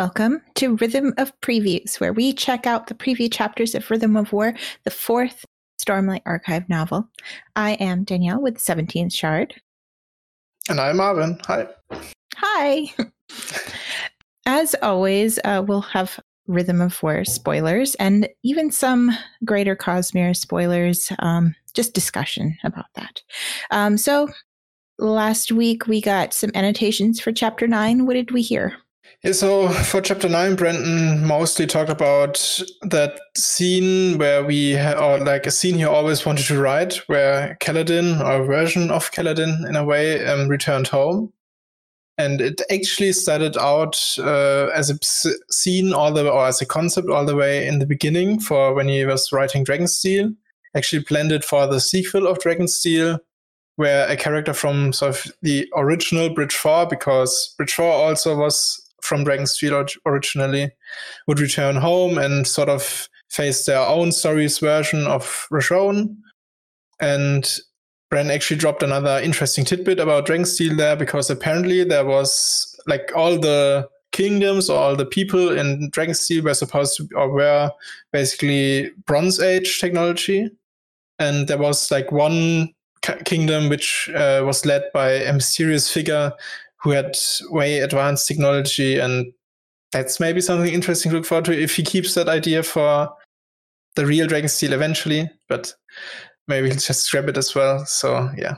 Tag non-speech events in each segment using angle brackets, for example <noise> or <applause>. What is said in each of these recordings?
Welcome to Rhythm of Previews, where we check out the preview chapters of Rhythm of War, the fourth Stormlight Archive novel. I am Danielle with 17th Shard. And I'm Marvin. Hi. Hi. <laughs> As always, uh, we'll have Rhythm of War spoilers and even some greater Cosmere spoilers, um, just discussion about that. Um, so last week we got some annotations for chapter nine. What did we hear? Yeah, so for chapter nine, Brandon mostly talked about that scene where we, ha- or like a scene he always wanted to write, where Kaladin, or a version of Kaladin in a way, um, returned home. And it actually started out uh, as a scene all the or as a concept all the way in the beginning for when he was writing Dragonsteel. Actually planned it for the sequel of Dragonsteel, where a character from sort of the original Bridge 4, because Bridge 4 also was from Dragonsteel originally would return home and sort of face their own stories version of Roshone. And Bren actually dropped another interesting tidbit about Dragonsteel there because apparently there was like all the kingdoms or all the people in Dragonsteel were supposed to or were basically Bronze Age technology. And there was like one kingdom which uh, was led by a mysterious figure who had way advanced technology and that's maybe something interesting to look forward to if he keeps that idea for the real Dragonsteel eventually, but maybe he'll just scrap it as well. So yeah.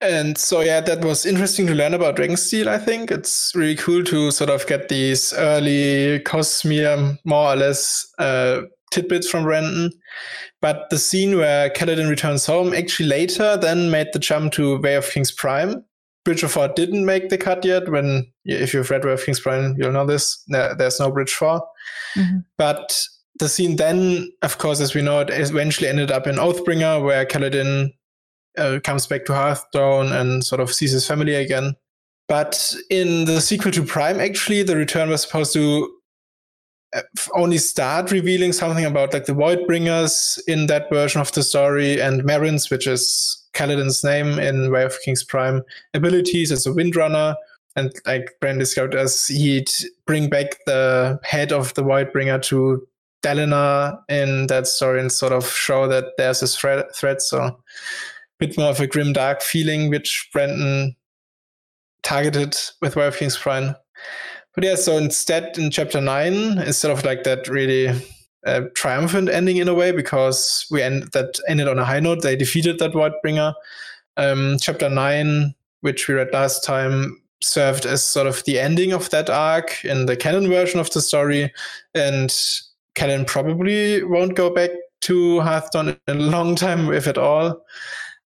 And so yeah, that was interesting to learn about Dragonsteel, I think. It's really cool to sort of get these early Cosmere more or less uh, tidbits from Brandon. But the scene where Kaladin returns home actually later then made the jump to Way of Kings Prime, Bridge of Four didn't make the cut yet. When if you've read of Kings Prime, you'll know this. There's no Bridge 4 mm-hmm. but the scene then, of course, as we know, it eventually ended up in Oathbringer, where Kaladin uh, comes back to Hearthstone and sort of sees his family again. But in the sequel to Prime, actually, the return was supposed to uh, only start revealing something about like the Voidbringers in that version of the story and Merin's, which is Kaladin's name in Way of King's Prime abilities as a Windrunner. And like Brand described as he'd bring back the head of the Voidbringer to Dalinar in that story and sort of show that there's a threat, threat. So a bit more of a grim dark feeling, which Brandon targeted with Way of King's Prime. But yeah, so instead in chapter nine, instead of like that really a triumphant ending in a way because we end that ended on a high note. They defeated that Voidbringer. Um, chapter nine, which we read last time, served as sort of the ending of that arc in the canon version of the story, and canon probably won't go back to Hearthstone in a long time, if at all.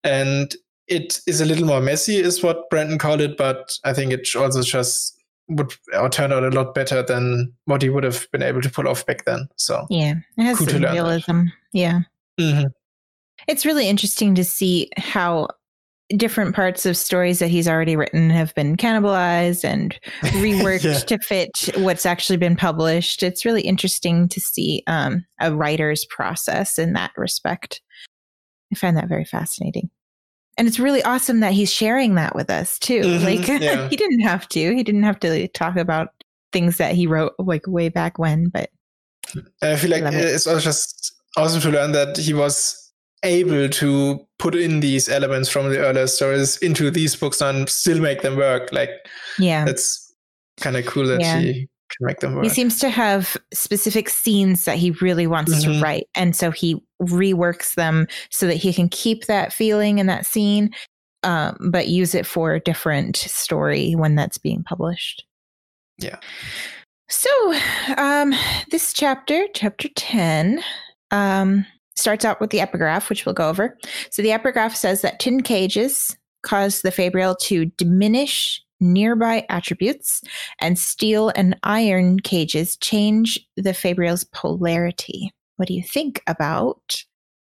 And it is a little more messy, is what Brandon called it, but I think it also just would or turned out a lot better than what he would have been able to pull off back then. So yeah, it has cool some realism. Yeah, mm-hmm. it's really interesting to see how different parts of stories that he's already written have been cannibalized and <laughs> reworked yeah. to fit what's actually been published. It's really interesting to see um, a writer's process in that respect. I find that very fascinating and it's really awesome that he's sharing that with us too. Mm-hmm, like <laughs> yeah. he didn't have to. He didn't have to talk about things that he wrote like way back when. But I feel like it's also just awesome to learn that he was able to put in these elements from the earlier stories into these books and still make them work. Like, yeah, it's kind of cool that yeah. he can make them work. He seems to have specific scenes that he really wants mm-hmm. to write. And so he reworks them so that he can keep that feeling in that scene, um, but use it for a different story when that's being published. Yeah. So, um, this chapter, chapter 10, um, starts out with the epigraph, which we'll go over. So, the epigraph says that tin cages cause the Fabrial to diminish nearby attributes, and steel and iron cages change the Fabrial's polarity. What do you think about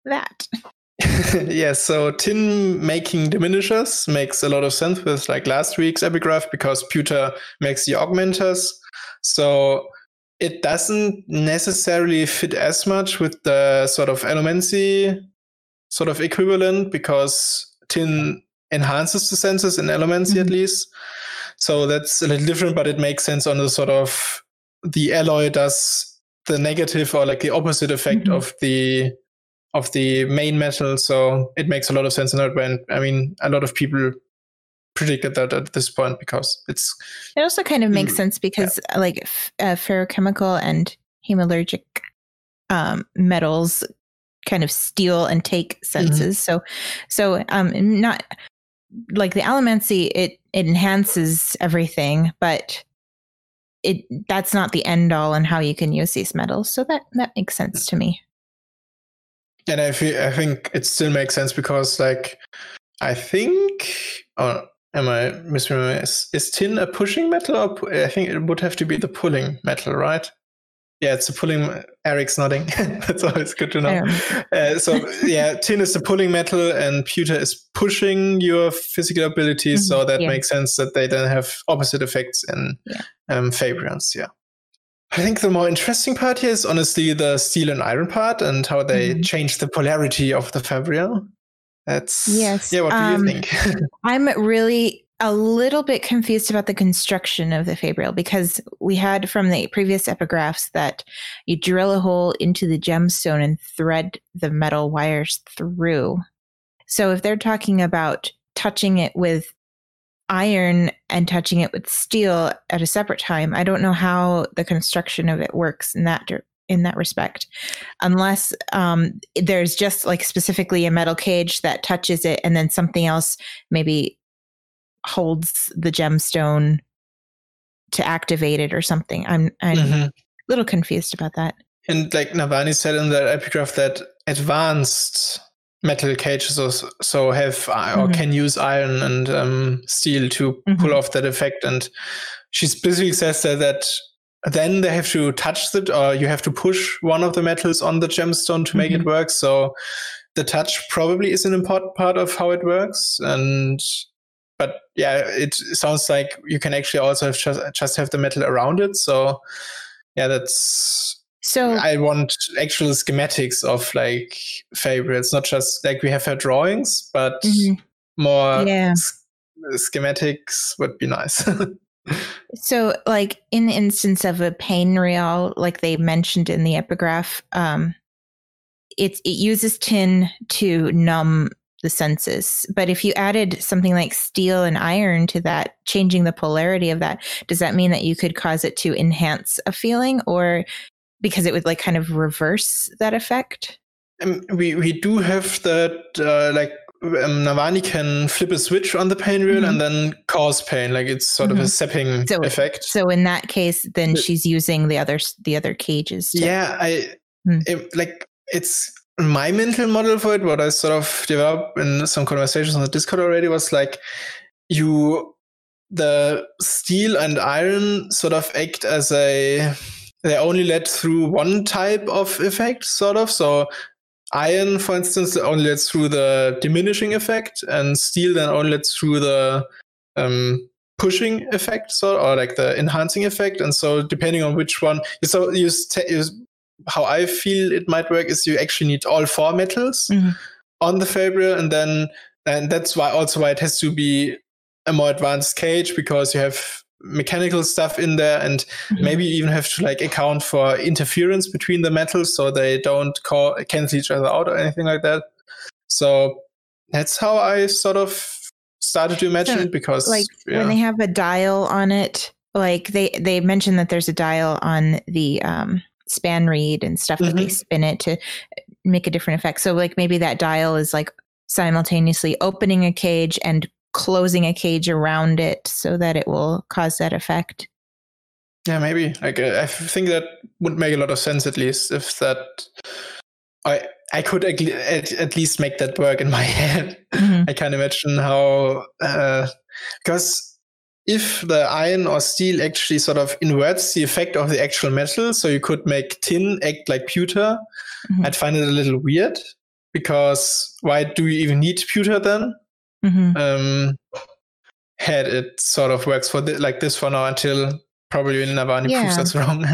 that? <laughs> <laughs> yeah, so tin making diminishers makes a lot of sense with like last week's epigraph because pewter makes the augmenters. So it doesn't necessarily fit as much with the sort of allomancy sort of equivalent because tin enhances the senses in allomancy mm-hmm. at least. So that's a little different, but it makes sense on the sort of the alloy does the negative or like the opposite effect mm-hmm. of the of the main metal. So it makes a lot of sense in that way. I mean, a lot of people predicted that at this point because it's. It also kind of makes mm, sense because yeah. like f- uh, feruchemical and hemalurgic um, metals kind of steal and take mm-hmm. senses. Mm-hmm. So, so um, not like the allomancy, it it enhances everything, but it that's not the end all and how you can use these metals. So that that makes sense to me. And I, feel, I think it still makes sense because, like, I think, or am I misremembering? Is, is tin a pushing metal? Or I think it would have to be the pulling metal, right? Yeah, it's a pulling. Eric's nodding. <laughs> That's always good to know. Uh, so yeah, tin is the pulling metal, and pewter is pushing your physical abilities. Mm-hmm. So that yeah. makes sense that they then have opposite effects in yeah. um, Fabrials. Yeah. I think the more interesting part here is honestly the steel and iron part and how they mm-hmm. change the polarity of the Fabrial. That's yes. Yeah, what do um, you think? <laughs> I'm really a little bit confused about the construction of the Fabrial because we had from the previous epigraphs that you drill a hole into the gemstone and thread the metal wires through. So if they're talking about touching it with iron and touching it with steel at a separate time. I don't know how the construction of it works in that in that respect, unless um, there's just like specifically a metal cage that touches it, and then something else maybe holds the gemstone to activate it or something. I'm I'm mm-hmm. a little confused about that. And like Navani said in that epigraph, that advanced metal cages or so have mm-hmm. or can use iron and um, steel to mm-hmm. pull off that effect. And she specifically says that, that then they have to touch it or you have to push one of the metals on the gemstone to make it mm-hmm. work. So the touch probably is an important part of how it works. And but yeah, it sounds like you can actually also have just, just have the metal around it. So yeah, that's so I want actual schematics of like favorites, not just like we have our drawings, but mm-hmm. more yeah. schematics would be nice. <laughs> so like in the instance of a painrial, like they mentioned in the epigraph, um, it it uses tin to numb the senses. But if you added something like steel and iron to that, changing the polarity of that, does that mean that you could cause it to enhance a feeling or because it would like kind of reverse that effect. Um, we we do have that uh, like um, Navani can flip a switch on the painrial mm-hmm. and then cause pain. Like it's sort mm-hmm. of a mm-hmm. zapping so, effect. So in that case, then but, she's using the other the other cages. To, yeah, I mm. it, like it's my mental model for it. What I sort of developed in some conversations on the Discord already was like you the steel and iron sort of act as a they only let through one type of effect, sort of. So iron, for instance, only lets through the diminishing effect, and steel then only lets through the um, pushing effect, so or like the enhancing effect. And so, depending on which one, so you, you how I feel it might work is you actually need all four metals mm-hmm. on the Fabrial, and then and that's why also why it has to be a more advanced cage because you have mechanical stuff in there and mm-hmm. maybe even have to like account for interference between the metals so they don't call, cancel each other out or anything like that so that's how i sort of started to imagine it because like yeah. when they have a dial on it like they they mentioned that there's a dial on the um spanreed and stuff mm-hmm. that they spin it to make a different effect so like maybe that dial is like simultaneously opening a cage and closing a cage around it so that it will cause that effect. Yeah, maybe. Like uh, I think that would make a lot of sense at least if that I I could at, at least make that work in my <laughs> head. Mm-hmm. I can't imagine how uh, because if the iron or steel actually sort of inverts the effect of the actual metal, so you could make tin act like pewter, mm-hmm. I'd find it a little weird because why do you even need pewter then? mm-hmm. um, head, it sort of works for th- like this for now until probably Navani yeah. proves that's <laughs> wrong.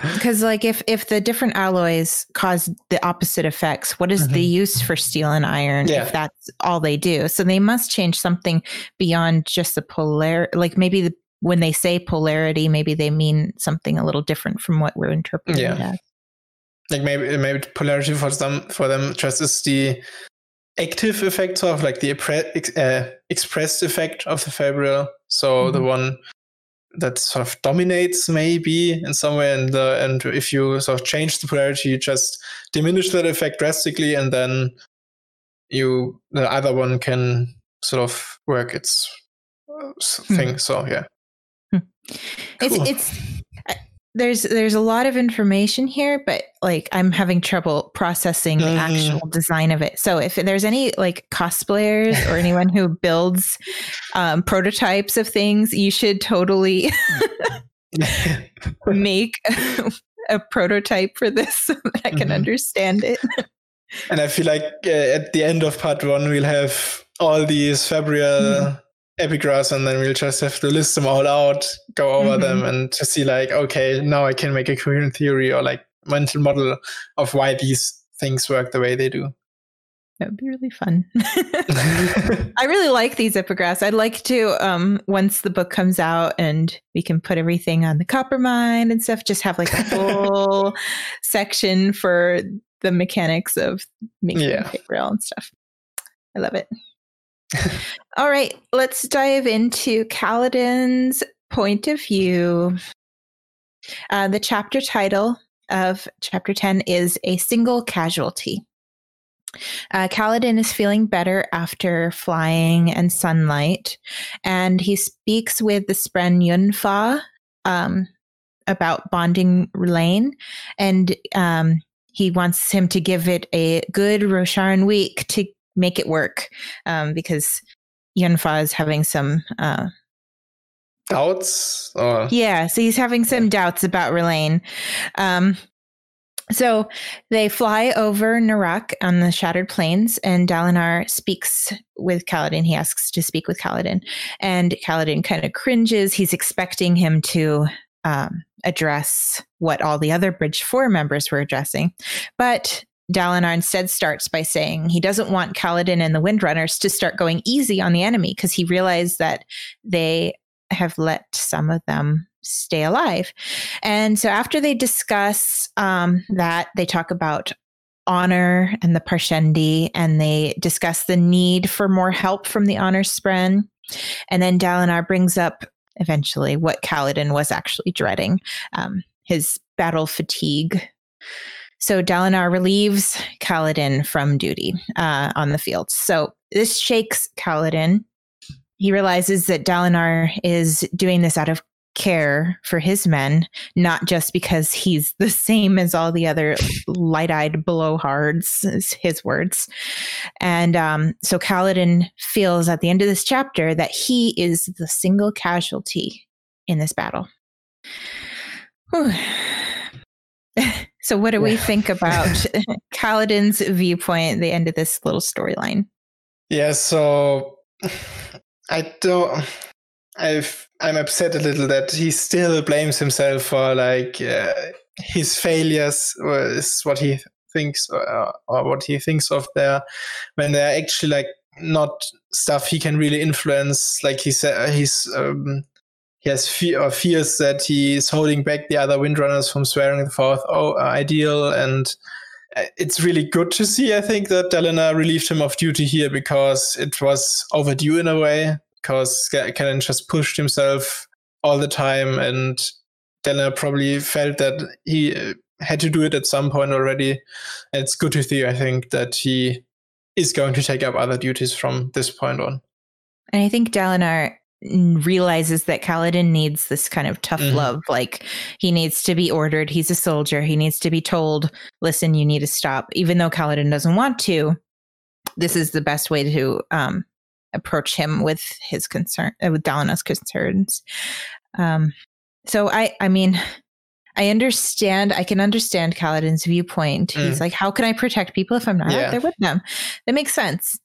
Because like if if the different alloys cause the opposite effects, what is mm-hmm. the use for steel and iron yeah. if that's all they do? So they must change something beyond just the polar. Like maybe the when they say polarity, maybe they mean something a little different from what we're interpreting yeah. as. Like maybe maybe polarity for them for them just is the active effect of like the uh, expressed effect of the fabrial. So mm-hmm. the one that sort of dominates maybe in some way and uh, and if you sort of change the polarity you just diminish that effect drastically and then you the other one can sort of work its uh, thing hmm. so yeah hmm. it's it's there's there's a lot of information here but like i'm having trouble processing the mm. actual design of it so if there's any like cosplayers or anyone who builds um, prototypes of things you should totally <laughs> make a prototype for this so that i can mm-hmm. understand it and i feel like uh, at the end of part one we'll have all these fabrial mm epigraphs and then we'll just have to list them all out go over mm-hmm. them and to see like okay now i can make a coherent theory or like mental model of why these things work the way they do that would be really fun. <laughs> I really like these epigraphs. I'd like to, um, once the book comes out and we can put everything on the Coppermind and stuff, just have like a full <laughs> section for the mechanics of making yeah. paper and stuff. I love it. All right, let's dive into Kaladin's point of view. Uh, the chapter title of chapter 10 is A Single Casualty. Uh, Kaladin is feeling better after flying and sunlight, and he speaks with the Spren Yunfa um, about bonding Rlain, and um, he wants him to give it a good Rosharan week to make it work um, because Yunfa is having some uh, doubts. Or? Yeah, so he's having some doubts about Rlain. Um, so they fly over Narak on the Shattered Plains, and Dalinar speaks with Kaladin. He asks to speak with Kaladin, and Kaladin kind of cringes. He's expecting him to um, address what all the other Bridge Four members were addressing, but Dalinar instead starts by saying he doesn't want Kaladin and the Windrunners to start going easy on the enemy because he realized that they have let some of them stay alive. And so after they discuss um, that, they talk about honor and the Parshendi, and they discuss the need for more help from the honor spren. And then Dalinar brings up eventually what Kaladin was actually dreading um, his battle fatigue. So Dalinar relieves Kaladin from duty uh, on the field. So this shakes Kaladin. He realizes that Dalinar is doing this out of care for his men, not just because he's <laughs> the same as all the other light-eyed blowhards, is his words. And um, so Kaladin feels at the end of this chapter that he is the single casualty in this battle. <laughs> So, what do we think <laughs> about Kaladin's viewpoint at the end of this little storyline? Yeah, so <sighs> I don't. I've I'm upset a little that he still blames himself for like uh, his failures is what he thinks or, or what he thinks of there when they're actually like not stuff he can really influence. Like he said, he's um, he has or fears that he is holding back the other windrunners from swearing the fourth oh, uh, ideal and uh, it's really good to see i think that Dalinar relieved him of duty here because it was overdue in a way because Kaladin just pushed himself all the time and Dalinar probably felt that he uh, had to do it at some point already. And it's good to see i think that he is going to take up other duties from this point on. And i think Dalinar realizes that Kaladin needs this kind of tough mm-hmm. love. Like he needs to be ordered. He's a soldier. He needs to be told, listen, you need to stop. Even though Kaladin doesn't want to, this is the best way to um, approach him with his concern, uh, with Dalinar's concerns. Um, so I, I mean, I understand. I can understand Kaladin's viewpoint. Mm. He's like, how can I protect people if I'm not yeah. out there with them? That makes sense.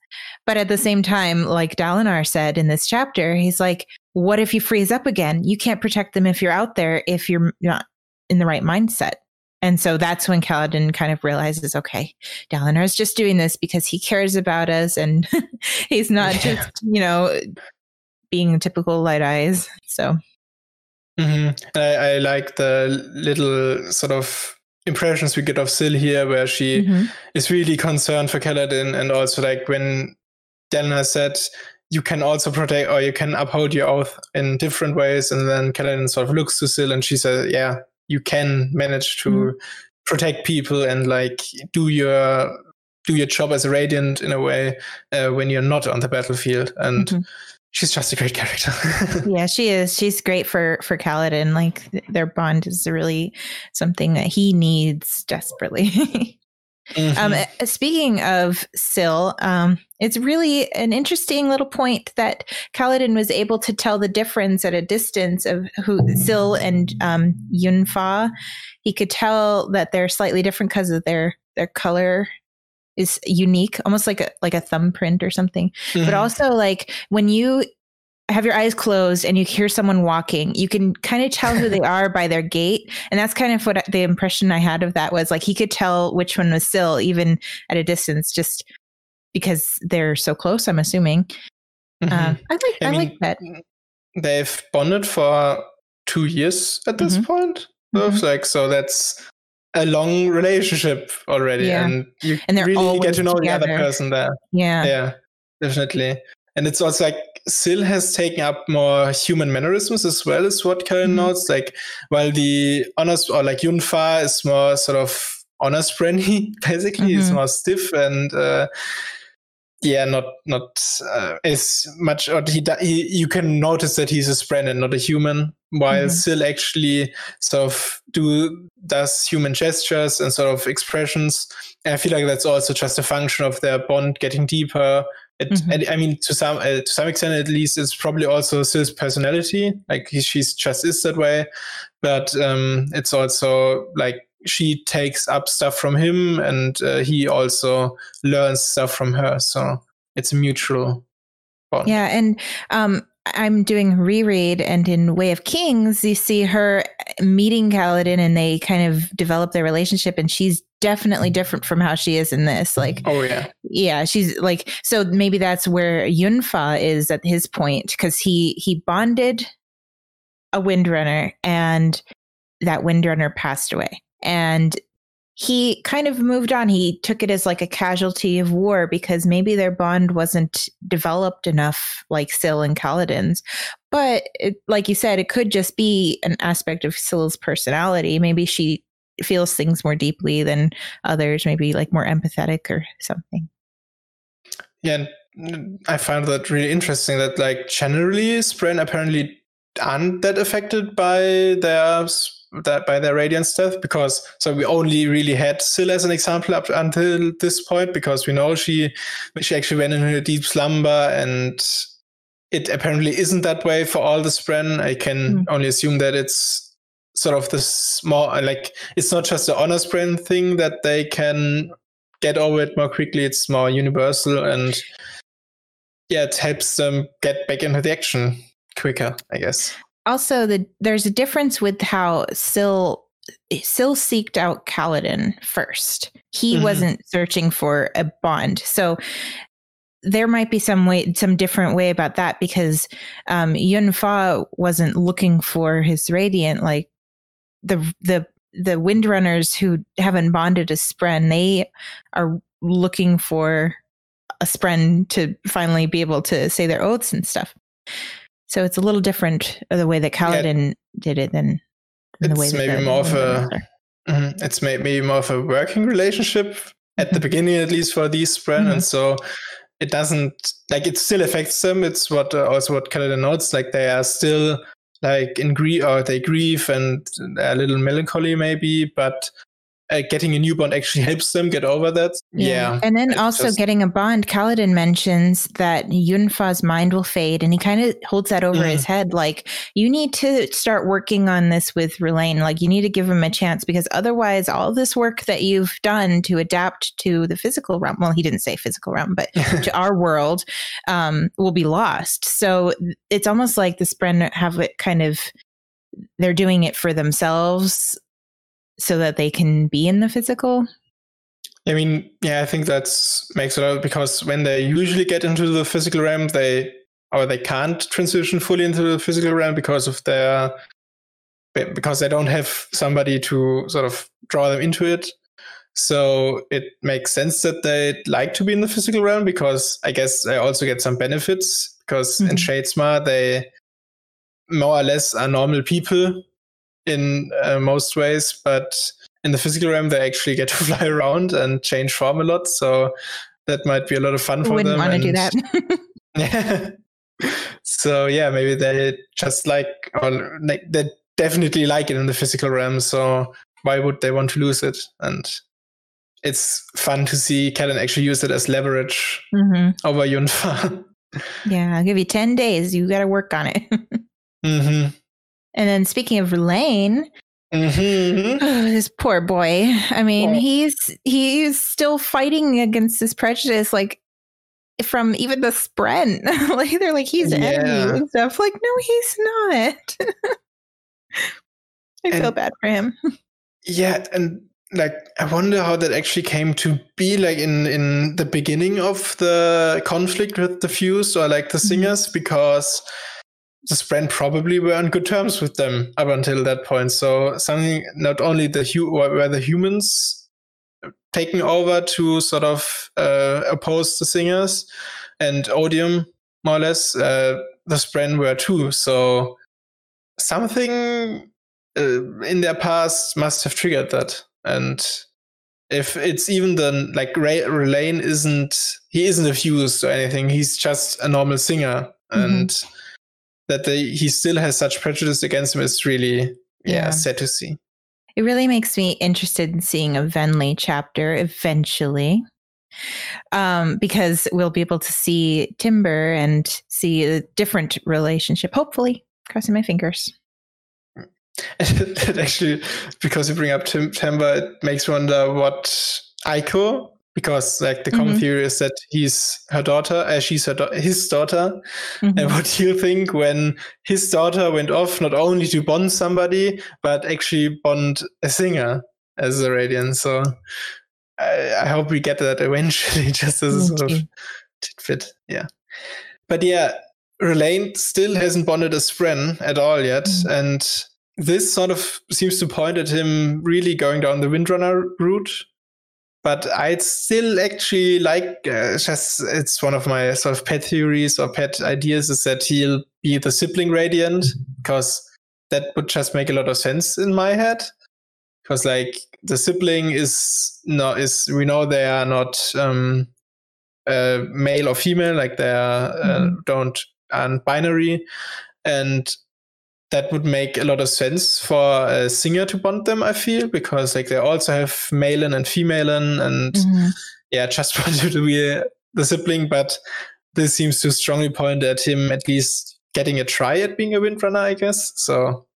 But at the same time, like Dalinar said in this chapter, he's like, what if you freeze up again? You can't protect them if you're out there if you're not in the right mindset. And so that's when Kaladin kind of realizes, okay, Dalinar is just doing this because he cares about us and <laughs> he's not yeah. just, you know, being typical light eyes. So Mm-hmm. I, I, like the little sort of impressions we get of Syl here, where she mm-hmm. is really concerned for Kaladin, and also like when Dalinar said, "You can also protect, or you can uphold your oath in different ways," and then Kaladin sort of looks to Syl, and she says, "Yeah, you can manage to mm-hmm. protect people and like do your do your job as a radiant in a way uh, when you're not on the battlefield and mm-hmm. She's just a great character <laughs> yeah she is she's great for for Kaladin like their bond is really something that he needs desperately <laughs> mm-hmm. um, speaking of Syl, um, it's really an interesting little point that Kaladin was able to tell the difference at a distance of who Syl and um, Yunfa. He could tell that they're slightly different because of their their color is unique, almost like a like a thumbprint or something. Mm-hmm. But also like when you have your eyes closed and you hear someone walking, you can kind of tell who they <laughs> are by their gait. And that's kind of what the impression I had of that was like he could tell which one was Syl even at a distance, just because they're so close. I'm assuming. Mm-hmm. Uh, I like I, I mean, like that. They've bonded for two years at this mm-hmm. point. Mm-hmm. Like so, that's a long relationship already, yeah. and you and really get to know together. the other person there. Yeah, yeah, definitely. And it's also like Syl has taken up more human mannerisms as well as what Karen mm-hmm. notes. Like while the honest or like Yunfa is more sort of honest friendly, <laughs> basically, mm-hmm. is more stiff and uh, yeah, not not uh, as much. Or he, he, you can notice that he's a spren and not a human, while mm-hmm. Syl actually sort of do does human gestures and sort of expressions. And I feel like that's also just a function of their bond getting deeper. It, mm-hmm. I mean, to some uh, to some extent, at least, it's probably also Syl's personality. Like he, she's just is that way, but um, it's also like she takes up stuff from him and uh, he also learns stuff from her. So it's a mutual bond. yeah and um, i'm doing reread and in way of kings you see her meeting Kaladin and they kind of develop their relationship and she's definitely different from how she is in this like oh yeah. Yeah she's like so maybe that's where yunfa is at his point because he he bonded a windrunner and that windrunner passed away and he kind of moved on. He took it as like a casualty of war because maybe their bond wasn't developed enough like Syl and Kaladin's. But it, like you said, it could just be an aspect of Syl's personality. Maybe she feels things more deeply than others, maybe like more empathetic or something. Yeah, mm, I found that really interesting that like generally Spren apparently aren't that affected by their that by their radiant stuff because so we only really had Syl as an example up until this point because we know she she actually went into a deep slumber and it apparently isn't that way for all the Spren. I can mm. only assume that it's sort of this more like it's not just the honor Spren thing that they can get over it more quickly. It's more universal and yeah, it helps them get back into the action quicker, I guess also the there's a difference with how Syl Syl seeked out Kaladin first. He mm-hmm. wasn't searching for a bond. So there might be some way some different way about that because um Yunfa wasn't looking for his radiant like the the the windrunners who haven't bonded a spren they are looking for a spren to finally be able to say their oaths and stuff so it's a little different the way that Kaladin yeah. did it than, than the way that maybe more of a mm, it's maybe more of a working relationship at the mm-hmm. beginning at least for these Spren mm-hmm. and so it doesn't like it still affects them it's what uh, also what Kaladin notes like they are still like in grief or they grieve and a little melancholy maybe but uh, getting a new bond actually <laughs> helps them get over that. Yeah. yeah. And then also just... getting a bond, Kaladin mentions that Yunfa's mind will fade and he kind of holds that over mm. his head. Like, you need to start working on this with Rlain. Like, you need to give him a chance because otherwise, all this work that you've done to adapt to the physical realm, well, he didn't say physical realm, but <laughs> to our world, um, will be lost. So it's almost like the Spren have it kind of they're doing it for themselves so that they can be in the physical? I mean, yeah, I think that's makes it out because when they usually get into the physical realm, they or they can't transition fully into the physical realm because of their because they don't have somebody to sort of draw them into it. So it makes sense that they like to be in the physical realm because I guess they also get some benefits because mm-hmm. in Shadesmar they more or less are normal people in uh, most ways, but in the physical realm they actually get to <laughs> fly around and change form a lot. So that might be a lot of fun for Wouldn't them. Wouldn't want to do that. yeah. <laughs> <laughs> so yeah, maybe they just like or like they definitely like it in the physical realm. So why would they want to lose it? And it's fun to see Callan actually use it as leverage mm-hmm. over Yunfa. yeah, I'll give you 10 days. You got to work on it. mm-hmm. And then speaking of Lane, mm-hmm. oh, this poor boy. I mean, yeah. he's he's still fighting against this prejudice. Like from even the Spren. <laughs> like they're like he's yeah. enemy and stuff. Like no, he's not. <laughs> I and, feel bad for him. <laughs> yeah, and like I wonder how that actually came to be like in in the beginning of the conflict with the fused or like the mm-hmm. singers because the Spren probably were on good terms with them up until that point. So something not only the hu- were the humans taking over to sort of uh, oppose the singers, and Odium more or less uh, the Spren were too. So something uh, in their past must have triggered that, and if it's even the like Ray, Rlain isn't he isn't a fused or anything. He's just a normal singer, mm-hmm. and that they, he still has such prejudice against him is really yeah, yeah sad to see. It really makes me interested in seeing a Venli chapter eventually. Um, because we'll be able to see Timbre and see a different relationship, hopefully. Crossing my fingers. And <laughs> actually, because you bring up Tim- Timbre, it makes me wonder what Aiko because like the common mm-hmm. theory is that he's her daughter, as uh, she's her do- his daughter, mm-hmm. and what do you think when his daughter went off not only to bond somebody but actually bond a singer as a radiant? So I, I hope we get that eventually, <laughs> just as a sort of tidbit. Yeah, but yeah, Rlain still hasn't bonded a Spren at all yet, mm-hmm. and this sort of seems to point at him really going down the Windrunner route but I still actually like uh, just it's one of my sort of pet theories or pet ideas is that he'll be the sibling radiant because that would just make a lot of sense in my head because like the sibling is not is we know they are not um uh, male or female like they are uh, mm-hmm. don't aren't binary and that would make a lot of sense for a singer to bond them, I feel, because like they also have male and female and mm-hmm. yeah, <laughs> just wanted to be the sibling, but this seems to strongly point at him at least getting a try at being a windrunner, I guess. So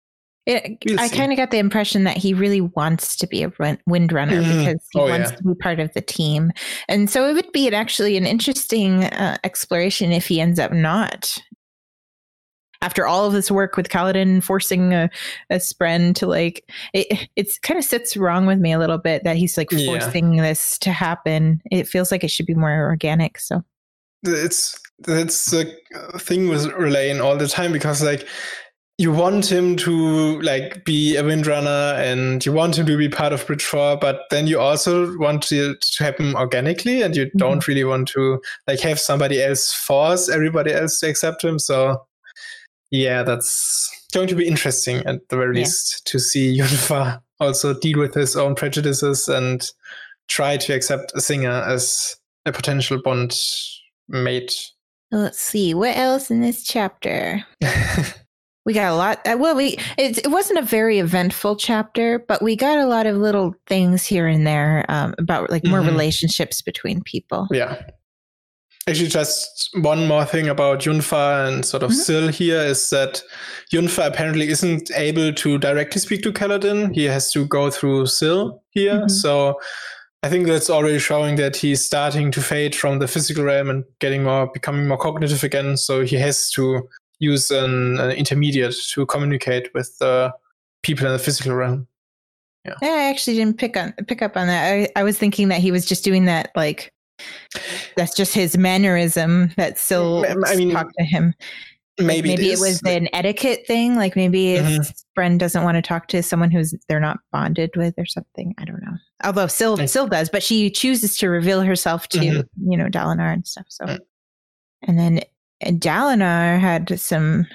it, we'll I kind of got the impression that he really wants to be a windrunner mm-hmm. because he oh, wants yeah. to be part of the team. And so it would be an, actually an interesting uh, exploration if he ends up not after all of this work with Kaladin forcing a, a Spren to like it it's kind of sits wrong with me a little bit that he's like forcing yeah. this to happen. It feels like it should be more organic. So it's it's the thing with Rlain all the time because like you want him to like be a windrunner and you want him to be part of Bridge 4, but then you also want it to happen organically and you mm-hmm. don't really want to like have somebody else force everybody else to accept him. So yeah, that's going to be interesting at the very yeah. least to see <laughs> Yunfa also deal with his own prejudices and try to accept a singer as a potential bond mate. Let's see what else in this chapter. <laughs> we got a lot. Uh, well, we it, it wasn't a very eventful chapter, but we got a lot of little things here and there um, about like more mm-hmm. relationships between people. Yeah, Actually, just one more thing about Yunfa and sort of mm-hmm. Syl here is that Yunfa apparently isn't able to directly speak to Kaladin. He has to go through Syl here. Mm-hmm. So I think that's already showing that he's starting to fade from the physical realm and getting more, becoming more cognitive again. So he has to use an, an intermediate to communicate with the people in the physical realm. Yeah. I actually didn't pick on pick up on that. I, I was thinking that he was just doing that like that's just his mannerism that still I mean, talk to him. maybe maybe it, it, was an etiquette thing. Like maybe if mm-hmm. spren doesn't want to talk to someone who's they're not bonded with or something. I don't know. Although Syl Syl does, but she chooses to reveal herself to mm-hmm. you know Dalinar and stuff. So, mm. and then Dalinar had some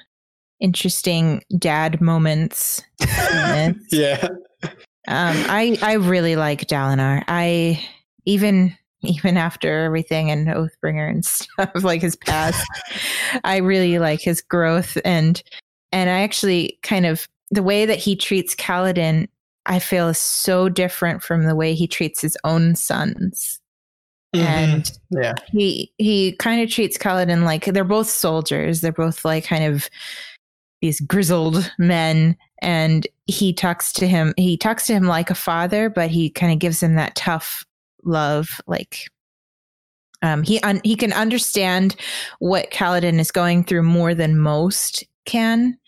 interesting dad moments. <laughs> yeah. Um, I I really like Dalinar. I even <laughs> even after everything and Oathbringer and <laughs> stuff like his past, I really like his growth and and I actually kind of the way that he treats Kaladin, I feel is so different from the way he treats his own sons. Mm-hmm. And yeah, he he kind of treats Kaladin like they're both soldiers. They're both like kind of these grizzled men and he talks to him he talks to him like a father but he kind of gives him that tough love like um, he un- he can understand what Kaladin is going through more than most can,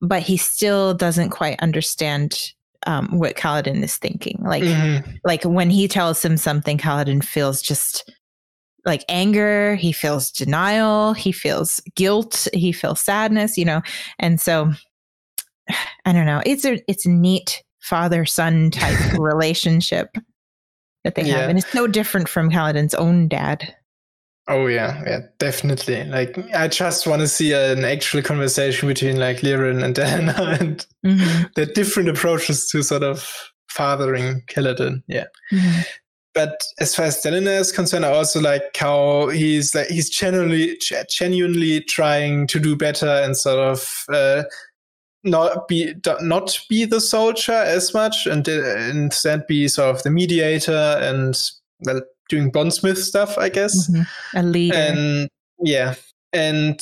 but he still doesn't quite understand um, what Kaladin is thinking. Like mm-hmm. like when he tells him something, Kaladin feels just like anger. He feels denial. He feels guilt. He feels sadness. You know, and so <sighs> I don't know. It's a it's a neat father son type <laughs> relationship that they have. And it's so different from Kaladin's own dad. Oh yeah, yeah, definitely. Like I just want to see an actual conversation between like Lirin and <laughs> Dana and mm-hmm. the different approaches to sort of fathering Kaladin. Yeah. Mm-hmm. But as far as Dalinar is concerned, I also like how he's like he's genuinely genuinely trying to do better and sort of uh, not be not be the soldier as much and instead be sort of the mediator and well doing bondsmith stuff i guess. Mm-hmm. a leader. And yeah. And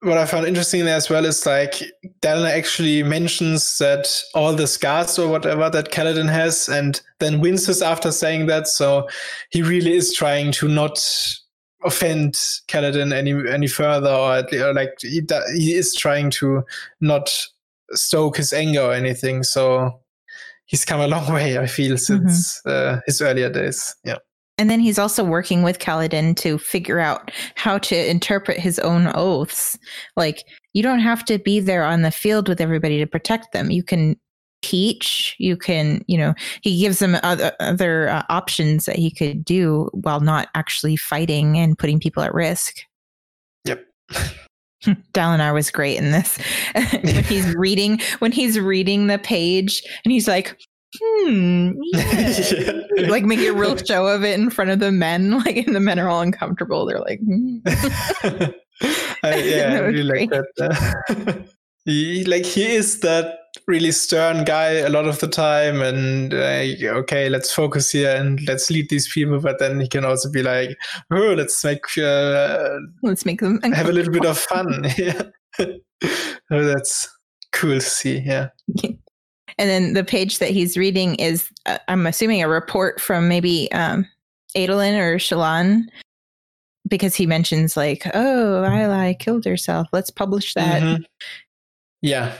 what i found interesting there as well is like Dalinar actually mentions that all the scars or whatever that Kaladin has and then winces after saying that. So he really is trying to not offend Kaladin any any further or, or like he, he is trying to not stoke his anger or anything. So he's come a <laughs> long way, I feel, since mm-hmm. uh, his earlier days. Yeah. And then he's also working with Kaladin to figure out how to interpret his own oaths. Like, you don't have to be there on the field with everybody to protect them. You can teach. You can, you know, he gives them other, other uh, options that he could do while not actually fighting and putting people at risk. Yep. <laughs> Dalinar was great in this. <laughs> when he's <laughs> reading when he's reading the page and he's like, hmm, yeah. yeah. <laughs> like make a real show of it in front of the men, like and the men are all uncomfortable. They're like, hmm. I, yeah, I really great. like that. Uh, he, like he is that really stern guy a lot of the time and uh, okay let's focus here and let's lead these people but then he can also be like oh let's make uh, let's make them have a little bit of fun <laughs> yeah <laughs> oh, that's cool to see yeah <laughs> and then the page that he's reading is uh, i'm assuming a report from maybe um Adolin or Shallan because he mentions like, "Oh, Ialai killed herself. Let's publish that." Mm-hmm. Yeah.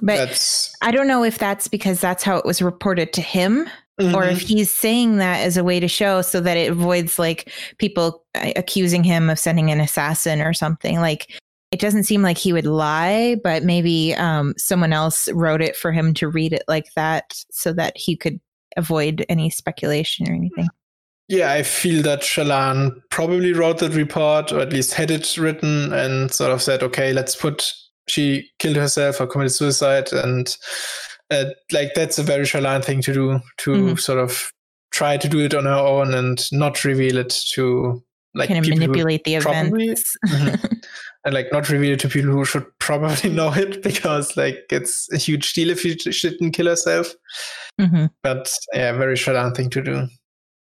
But that's... I don't know if that's because that's how it was reported to him mm-hmm. or if he's saying that as a way to show so that it avoids like people uh, accusing him of sending an assassin or something. Like it doesn't seem like he would lie, but maybe um, someone else wrote it for him to read it like that so that he could avoid any speculation or anything. Yeah, I feel that Shallan probably wrote that report or at least had it written and sort of said, okay, let's put she killed herself or committed suicide, and uh, like that's a very Shallan thing to do to mm-hmm. sort of try to do it on her own and not reveal it to like kind of manipulate the probably, events <laughs> mm-hmm, and like not reveal it to people who should probably <laughs> know it <laughs> because like it's a huge deal if she didn't kill herself. Mm-hmm. But yeah, very Shallan thing to do.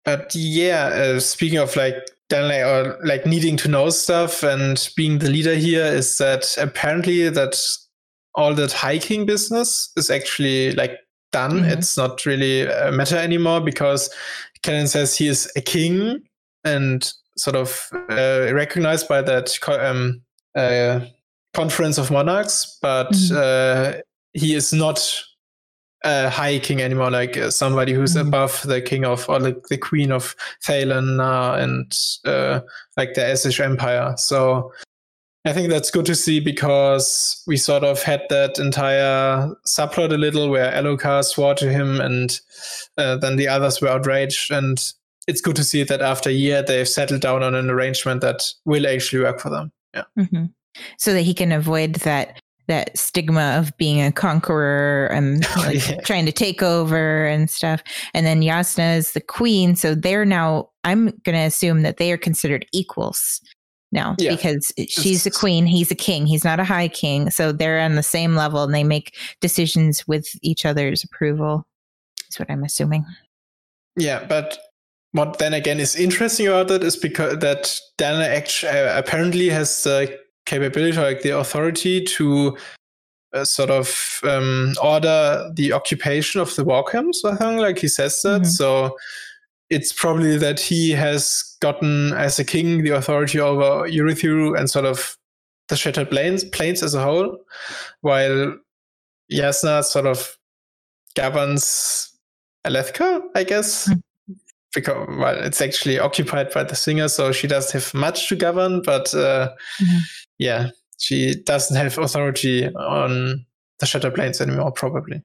But yeah, uh, speaking of like then like, or like needing to know stuff and being the leader here is that apparently that all that high king business is actually like done. Mm-hmm. It's not really a matter anymore because Kaladin says he is a king and sort of uh, recognized by that um, uh, conference of monarchs, but mm-hmm. uh, he is not uh, high king anymore, like uh, somebody who's mm-hmm. above the king of or like the queen of Thaylen uh, and uh, like the Azish Empire. So I think that's good to see because we sort of had that entire subplot a little where Elhokar swore to him and uh, then the others were outraged. And it's good to see that after a year they've settled down on an arrangement that will actually work for them. Yeah. Mm-hmm. So that he can avoid that that stigma of being a conqueror and <laughs> like, yeah. trying to take over and stuff. And then Jasnah is the queen, so they're now. I'm going to assume that they are considered equals now yeah. because she's a queen, he's a king. He's not a high king, so they're on the same level and they make decisions with each other's approval. That's what I'm assuming. Yeah, but what then again is interesting about it is because that Dalinar actually uh, apparently has the capability, like the authority to uh, sort of um, order the occupation of the war camps. I think, like he says that. Mm-hmm. So it's probably that he has gotten as a king the authority over Urithiru and sort of the Shattered Plains, plains as a whole, while Jasnah sort of governs Alethkar, I guess. Mm-hmm because well, it's actually occupied by the singer, so she doesn't have much to govern. But uh, mm-hmm yeah, she doesn't have authority on the Shattered Plains anymore, probably.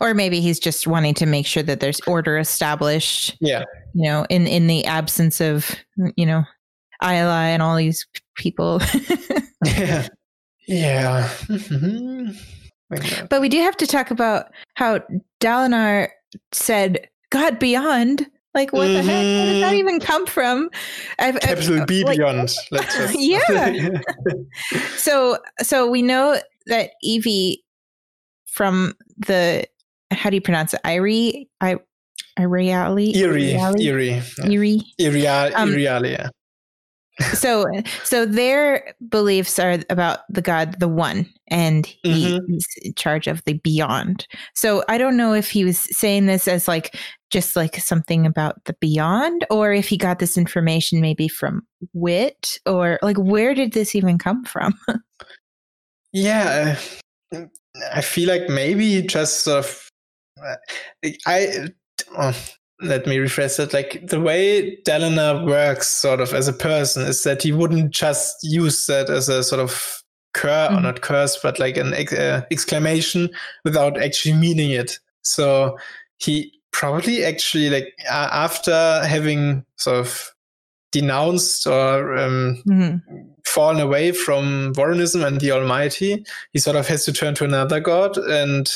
Or maybe he's just wanting to make sure that there's order established. Yeah. You know, in in the absence of you know, Isla and all these people. <laughs> <laughs> yeah. Yeah. but we do have to talk about how Dalinar said God beyond like what mm-hmm. the heck? Where did that mm-hmm. even come from? I've, Capital I've, B like, beyond. Let's just <laughs> yeah. <laughs> so so we know that Evi from the how do you pronounce it? Irie, I, Iriali, Eerie, Eerie, Eerie, Eerie, um, yeah so so their beliefs are about the god the one and he, mm-hmm. he's in charge of the beyond so i don't know if he was saying this as like just like something about the beyond or if he got this information maybe from wit or like where did this even come from <laughs> yeah uh, i feel like maybe just uh, sort of uh, i oh, let me rephrase it like the way Dalinar works sort of as a person is that he wouldn't just use that as a sort of curse mm. or not curse but like an ex- uh, exclamation without actually meaning it so he probably actually like uh, after having sort of denounced or um, mm-hmm. fallen away from Vorinism and the Almighty, he sort of has to turn to another god and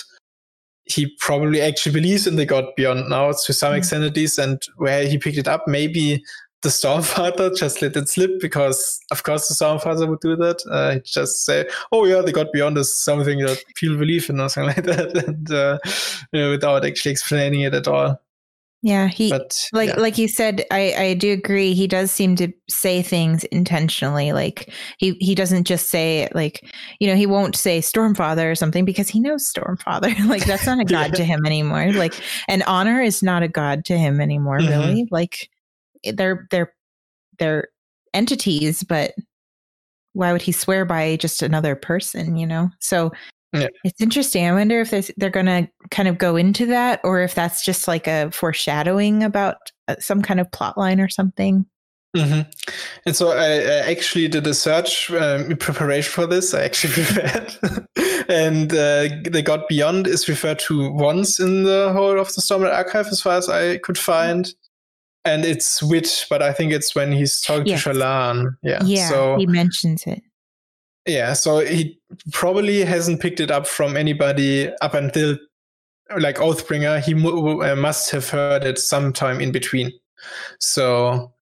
he probably actually believes in the god beyond now to some mm-hmm. extent at least and where he picked it up maybe the stormfather <laughs> just let it slip because of course the stormfather would do that uh, just say oh yeah the god beyond is something that people believe in or something <laughs> like that and uh, you know, without actually explaining it at all yeah, he but, like yeah. like you said, I I do agree. He does seem to say things intentionally. Like he he doesn't just say like you know he won't say Stormfather or something because he knows Stormfather. <laughs> like that's not a god yeah. to <laughs> him anymore. Like and honor is not a god to him anymore. Mm-hmm. Really, like they're they're they're entities, but why would he swear by just another person? You know, so yeah. It's interesting. I wonder if they're going to kind of go into that or if that's just like a foreshadowing about uh, some kind of plot line or something. Mm-hmm. And so I, I, actually did a search um, in preparation for this. I actually <laughs> prepared. and uh, the God Beyond is referred to once in the whole of the Stormlight Archive, as far as I could find. And it's Wit, but I think it's when he's talking yes. to Shallan. Yeah. Yeah. So, he mentions it. Yeah, so he probably hasn't picked it up from anybody up until like Oathbringer. He uh, must have heard it sometime in between. So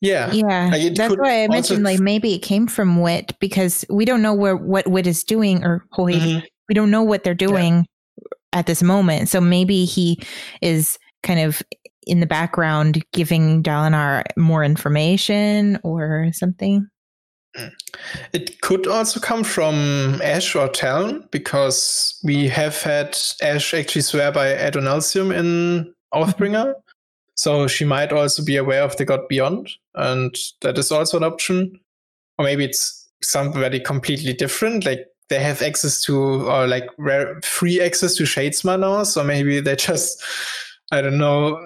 yeah, yeah, like that's why I mentioned like maybe it came from Wit because we don't know where what Wit is doing or Hoid. Mm-hmm. We don't know what they're doing yeah. at this moment. So maybe he is kind of in the background giving Dalinar more information or something. It could also come from Ash or Taln, because we have had Ash actually swear by Adonalsium in Oathbringer. Mm-hmm. So she might also be aware of the God Beyond, and that is also an option. Or maybe it's somebody completely different, like they have access to or like rare, free access to Shadesmar now. So maybe they <laughs> just, I don't know,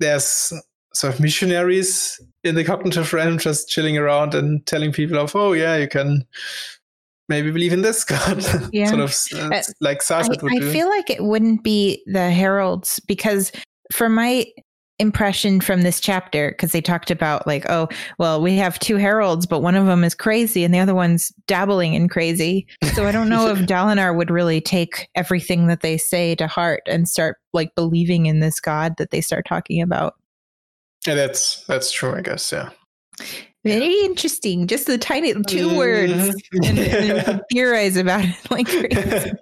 there's sort of missionaries in the cognitive realm just chilling around and telling people of, oh yeah, you can maybe believe in this <laughs> god. Yeah. sort of uh, uh, like Sarset would I, do. feel like it wouldn't be the heralds because for my impression from this chapter because they talked about like oh well we have two heralds but one of them is crazy and the other one's dabbling in crazy so i don't know <laughs> if dalinar would really take everything that they say to heart and start like believing in this god that they start talking about yeah that's that's true i guess yeah very interesting just the tiny 2 mm-hmm. words and, and theorize <laughs> <laughs> about it <laughs> like crazy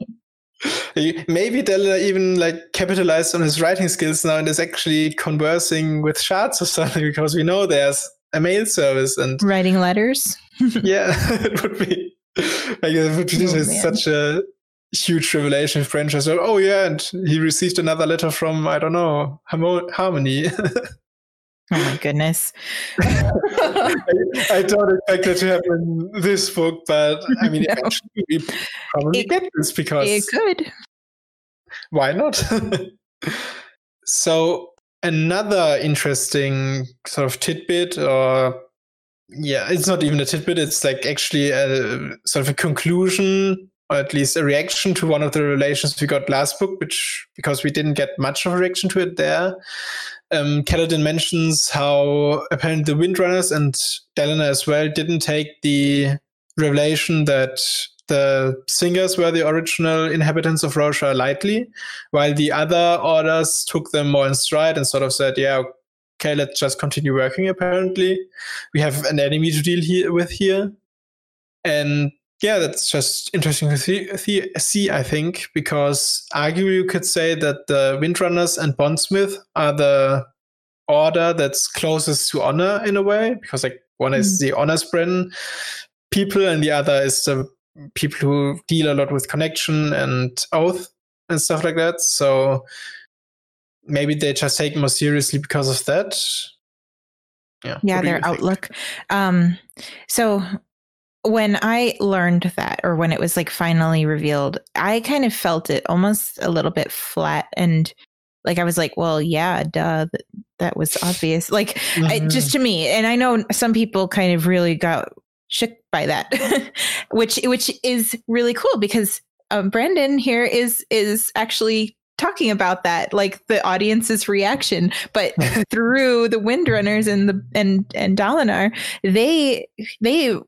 Maybe Dalinar even like capitalized on his writing skills now and is actually conversing with shards or something because we know there's a mail service and writing letters. yeah, it would be like it would be oh, such a huge revelation so, oh yeah, and he received another letter from I don't know Harmony. Oh my goodness. I, I, don't expect that to happen in this book, but I mean, <laughs> no. eventually we probably it, get this because it could. Why not? <laughs> so, another interesting sort of tidbit, or yeah, it's not even a tidbit, it's like actually a sort of a conclusion or at least a reaction to one of the relations we got last book, which because we didn't get much of a reaction to it there um, Kaladin mentions how apparently the Windrunners and Dalinar as well didn't take the revelation that the singers were the original inhabitants of Roshar lightly, while the other orders took them more in stride and sort of said, yeah, okay, let's just continue working apparently. We have an enemy to deal here with here. And yeah, that's just interesting to see, see, I think, because arguably you could say that the Windrunners and Bondsmith are the order that's closest to honor in a way, because like one mm. is the honor-spren people, and the other is the people who deal a lot with connection and oath and stuff like that. So maybe they just take more seriously because of that. Yeah, yeah, their outlook. Um, so when I learned that, or when it was like finally revealed, I kind of felt it almost a little bit flat and like I was like, well, yeah, duh, that, that was obvious. Like mm-hmm. I, just to me, and I know some people kind of really got shook by that, <laughs> which which is really cool because um, Brandon here is is actually talking about that, like the audience's reaction, but <laughs> through the Windrunners and the and and Dalinar, they they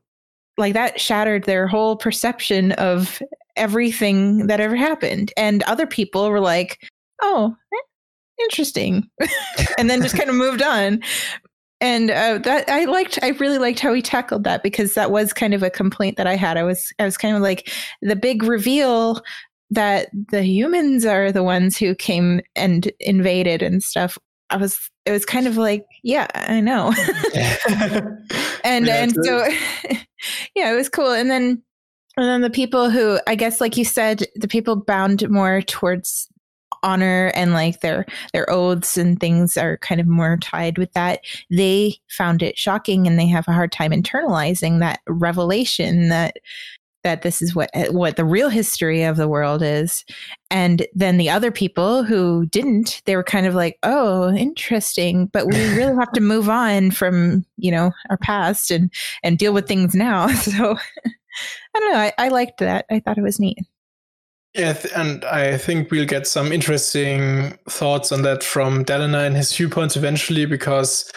like that shattered their whole perception of everything that ever happened. And other people were like, oh, eh, interesting. <laughs> and then just kind of moved on. And uh, that I liked, I really liked how he tackled that because that was kind of a complaint that I had. I was, I was kind of like the big reveal that the humans are the ones who came and invaded and stuff. I was, it was kind of like, yeah, I know. <laughs> <laughs> and and so <laughs> yeah, it was cool. And then and then the people who I guess like you said, the people bound more towards honor and like their their oaths and things are kind of more tied with that they found it shocking and they have a hard time internalizing that revelation that that this is what eh, what the real history of the world is. And then the other people who didn't they were kind of like oh interesting. But we <laughs> really have to move on from you know our past and and deal with things now. <laughs> So i don't know. I, I liked that. I thought it was neat. Yeah, and I think we'll get some interesting thoughts on that from Dalinar and his viewpoints eventually, because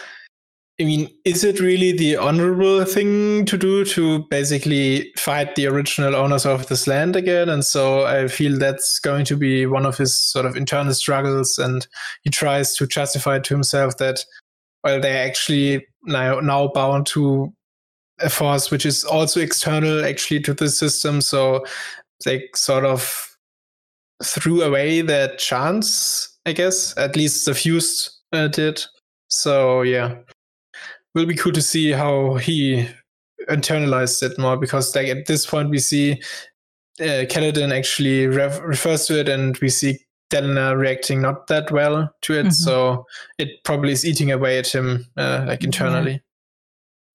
I mean, is it really the honorable thing to do to basically fight the original owners of this land again? And so I feel that's going to be one of his sort of internal struggles. And he tries to justify to himself that, well, they're actually now, now bound to a force which is also external actually to the system. So they sort of threw away that chance, I guess. At least the fused uh, did. So yeah, will be cool to see how he internalized it more because like at this point we see uh, Kaladin actually ref- refers to it and we see Dalinar reacting not that well to it. Mm-hmm. So it probably is eating away at him uh, like internally. Yeah.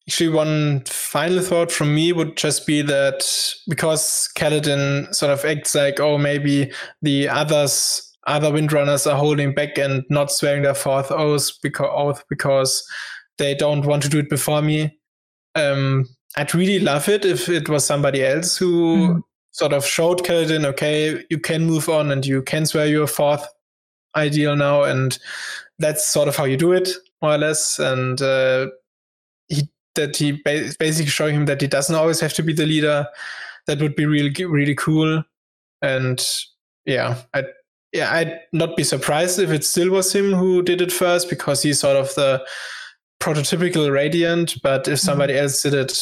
Actually, one final thought from me would just be that because Kaladin sort of acts like, oh, maybe the others other windrunners are holding back and not swearing their fourth oath because, oath because they don't want to do it before me. Um, I'd really love it if it was somebody else who mm. sort of showed Kaladin, okay, you can move on and you can swear your fourth ideal now, and that's sort of how you do it, more or less. And uh, he that he ba- basically showing him that he doesn't always have to be the leader. That would be really really cool. And yeah, I'd yeah, I'd not be surprised if it still was him who did it first because he's sort of the prototypical Radiant. But if mm-hmm. somebody mm-hmm. else did it,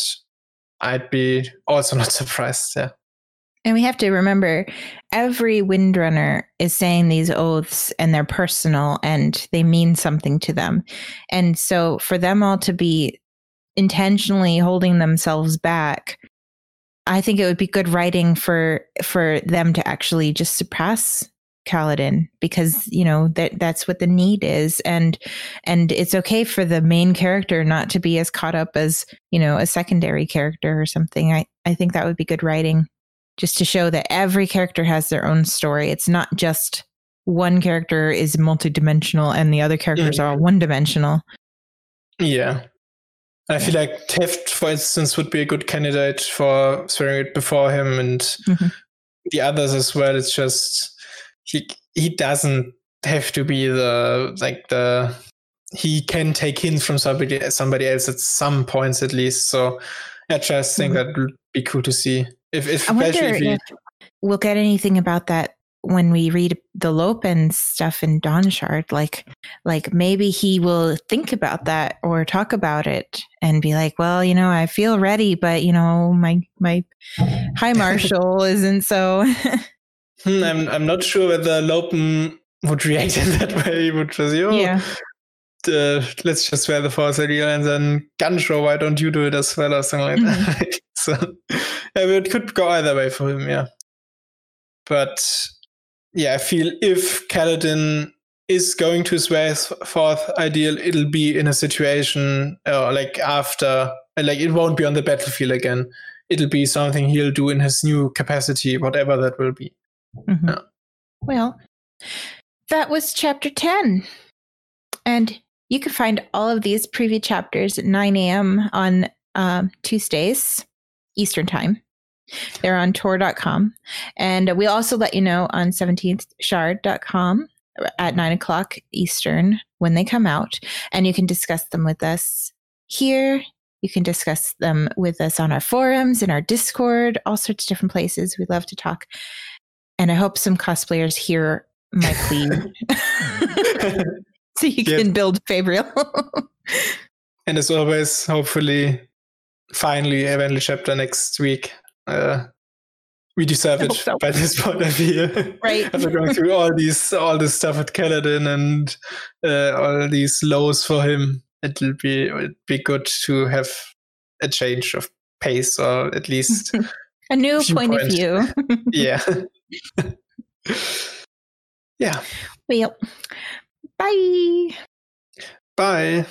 I'd be also <laughs> not surprised. Yeah. And we have to remember every windrunner is saying these oaths and they're personal and they mean something to them. And so for them all to be intentionally holding themselves back, I think it would be good writing for for them to actually just suppress Kaladin because you know that that's what the need is and and it's okay for the main character not to be as caught up as you know a secondary character or something i i think that would be good writing just to show that every character has their own story it's not just one character is multidimensional and the other characters mm-hmm. are one dimensional yeah I feel like Teft, for instance, would be a good candidate for swearing it before him, and mm-hmm. the others as well. It's just he he doesn't have to be the like the he can take hints from somebody somebody else at some points at least. So I just think mm-hmm. that would be cool to see. If, if I wonder if, he, if we'll get anything about that when we read the Lopen stuff in Dawnshard, like like maybe he will think about that or talk about it and be like, well, you know, I feel ready, but you know, my my high <laughs> marshal isn't so <laughs> Hmm, I'm I'm not sure whether Lopen would react in that way. He would just, oh, yeah. Uh, let's just wear the force ideal and then Gancho, why don't you do it as well or something like mm-hmm. that? <laughs> so it could go either way for him, yeah. But yeah, I feel if Kaladin is going to swear his fourth ideal, it'll be in a situation uh, like after, like it won't be on the battlefield again. It'll be something he'll do in his new capacity, whatever that will be. Mm-hmm. Yeah. Well, that was chapter 10. And you can find all of these preview chapters at 9 a.m. on uh, Tuesdays, Eastern Time. They're on tor.com. And we also let you know on 17thshard.com at 9 o'clock Eastern when they come out. And you can discuss them with us here. You can discuss them with us on our forums, in our Discord, all sorts of different places. We love to talk and I hope some cosplayers hear my plea <laughs> so you yep. can build Fabrial. <laughs> and as always, hopefully, finally, eventually, chapter next week. Uh, we deserve it so. by this point of view. Right. <laughs> After going through all these all this stuff with Kaladin and uh, all these lows for him, it'll be it'd be good to have a change of pace or at least a new point of view. yeah. <laughs> yeah. Well, bye. Bye.